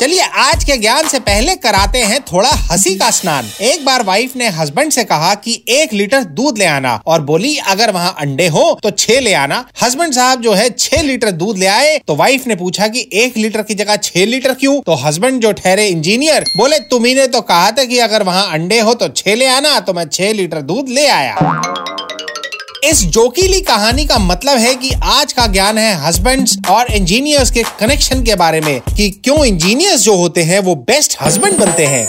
चलिए, आज के ज्ञान से पहले कराते हैं थोड़ा हँसी का स्नान। एक बार वाइफ ने हस्बैंड से कहा कि एक लीटर दूध ले आना और बोली, अगर वहाँ अंडे हो तो छह ले आना। हस्बैंड साहब जो है छह लीटर दूध ले आए तो वाइफ ने पूछा कि एक लीटर की जगह छह लीटर क्यों? तो हस्बैंड जो ठहरे इंजीनियर बोले तुम्ही तो कहा था कि अगर वहाँ अंडे हो तो छह ले आना तो मैं छह लीटर दूध ले आया। इस जोकीली कहानी का मतलब है कि आज का ज्ञान है हस्बैंड्स और इंजीनियर्स के कनेक्शन के बारे में कि क्यों इंजीनियर्स जो होते हैं वो बेस्ट हस्बैंड बनते हैं।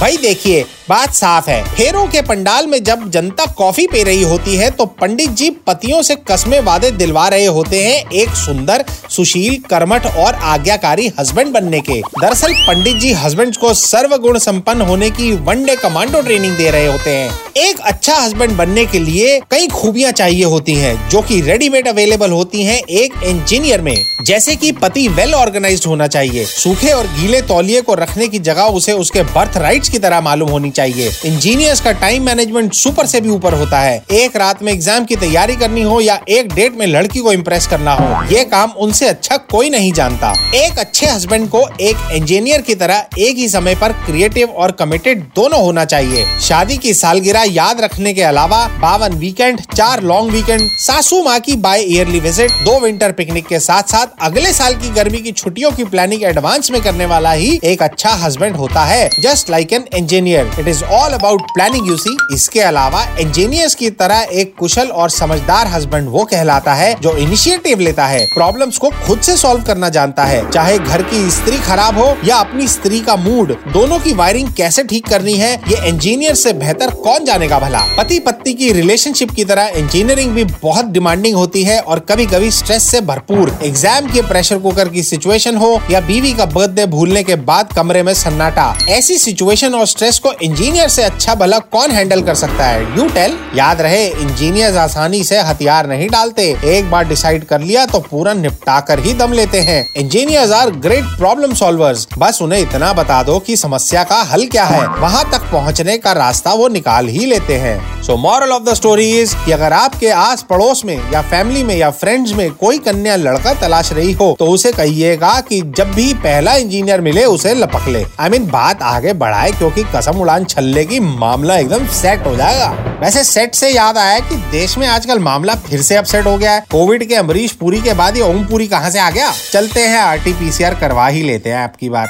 भाई देखिए बात साफ़ है। फेरों के पंडाल में जब जनता कॉफ़ी पी रही होती है तो पंडित जी पतियों से कस्मे वादे दिलवा रहे होते हैं एक सुंदर, सुशील, कर्मठ और आज्ञाकारी हस्बैंड बनने के। दरअसल पंडित जी हस्बैंड को सर्व गुण संपन्न होने की वनडे कमांडो ट्रेनिंग दे रहे होते हैं। एक अच्छा हस्बैंड बनने के लिए कई खूबियाँ चाहिए होती हैं, जो कि रेडीमेड अवेलेबल होती हैं एक इंजीनियर में। जैसे कि पति वेल ऑर्गेनाइज्ड होना चाहिए। सूखे और गीले तौलिए को रखने की जगह उसे उसके बर्थ राइट्स की तरह मालूम होनी चाहिए। इंजीनियर्स का टाइम मैनेजमेंट सुपर से भी ऊपर होता है। एक रात में एग्ज़ाम की तैयारी करनी हो या एक डेट में लड़की को इम्प्रेस करना हो, ये काम उनसे अच्छा कोई नहीं जानता। एक अच्छे हस्बैंड को एक इंजीनियर की तरह एक ही समय पर क्रिएटिव और कमिटेड दोनों होना चाहिए। शादी की सालगिरह याद रखने के अलावा बावन वीकेंड चार लॉन्ग वीकेंड सासू माँ की बाय ईयरली विज़िट दो विंटर पिकनिक के साथ साथ अगले साल की गर्मी की छुट्टियों की प्लानिंग एडवांस में करने वाला ही एक अच्छा हस्बैंड होता है just like an engineer it is all about planning you see इसके अलावा इंजीनियर्स की तरह एक कुशल और समझदार हस्बैंड वो कहलाता है जो इनिशिएटिव लेता है प्रॉब्लम्स को खुद से सॉल्व करना जानता है चाहे घर की स्त्री खराब हो या अपनी स्त्री का मूड दोनों की वायरिंग कैसे ठीक करनी है ये इंजीनियर से बेहतर कौन जानेगा भला पति पत्नी की रिलेशनशिप की तरह इंजीनियरिंग भी बहुत डिमांडिंग होती है और कभी कभी स्ट्रेस से भरपूर एग्ज़ाम के प्रेशर कुकर की सिचुएशन हो या बीवी का बर्थडे भूलने के बाद कमरे में सन्नाटा ऐसी सिचुएशन और स्ट्रेस को इंजीनियर से अच्छा भला कौन हैंडल कर सकता है? यू टेल याद रहे इंजीनियर आसानी से हथियार नहीं डालते। एक बार डिसाइड कर लिया तो पूरा निपटा कर ही दम लेते हैं। Engineers are great problem solvers. बस उन्हें इतना बता दो कि समस्या का हल क्या है। वहाँ तक पहुँचने का रास्ता वो निकाल ही लेते हैं। So moral of the story is कि अगर आपके आस पड़ोस में या फैमिली में या फ्रेंड्स में कोई कन्या लड़का तलाश रही हो तो उसे कहिएगा कि जब भी पहला इंजीनियर मिले उसे लपक ले। आई I मीन mean, बात आगे बढ़ाए क्योंकि कसम उड़ान छल्ले की मामला एकदम सेट हो जाएगा। वैसे सेट से याद आया कि देश में आजकल मामला फिर से अपसेट हो गया है। कोविड के अमरीश पुरी के बाद ये ओम पुरी कहाँ से आ गया? चलते हैं आरटीपीसीआर करवा ही लेते हैं आपकी बार।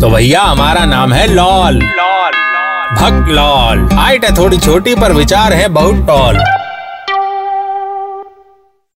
तो भैया, हमारा नाम है लॉल। लॉल भक्त लॉल। हाइट है थोड़ी छोटी, पर विचार है बहुत टॉल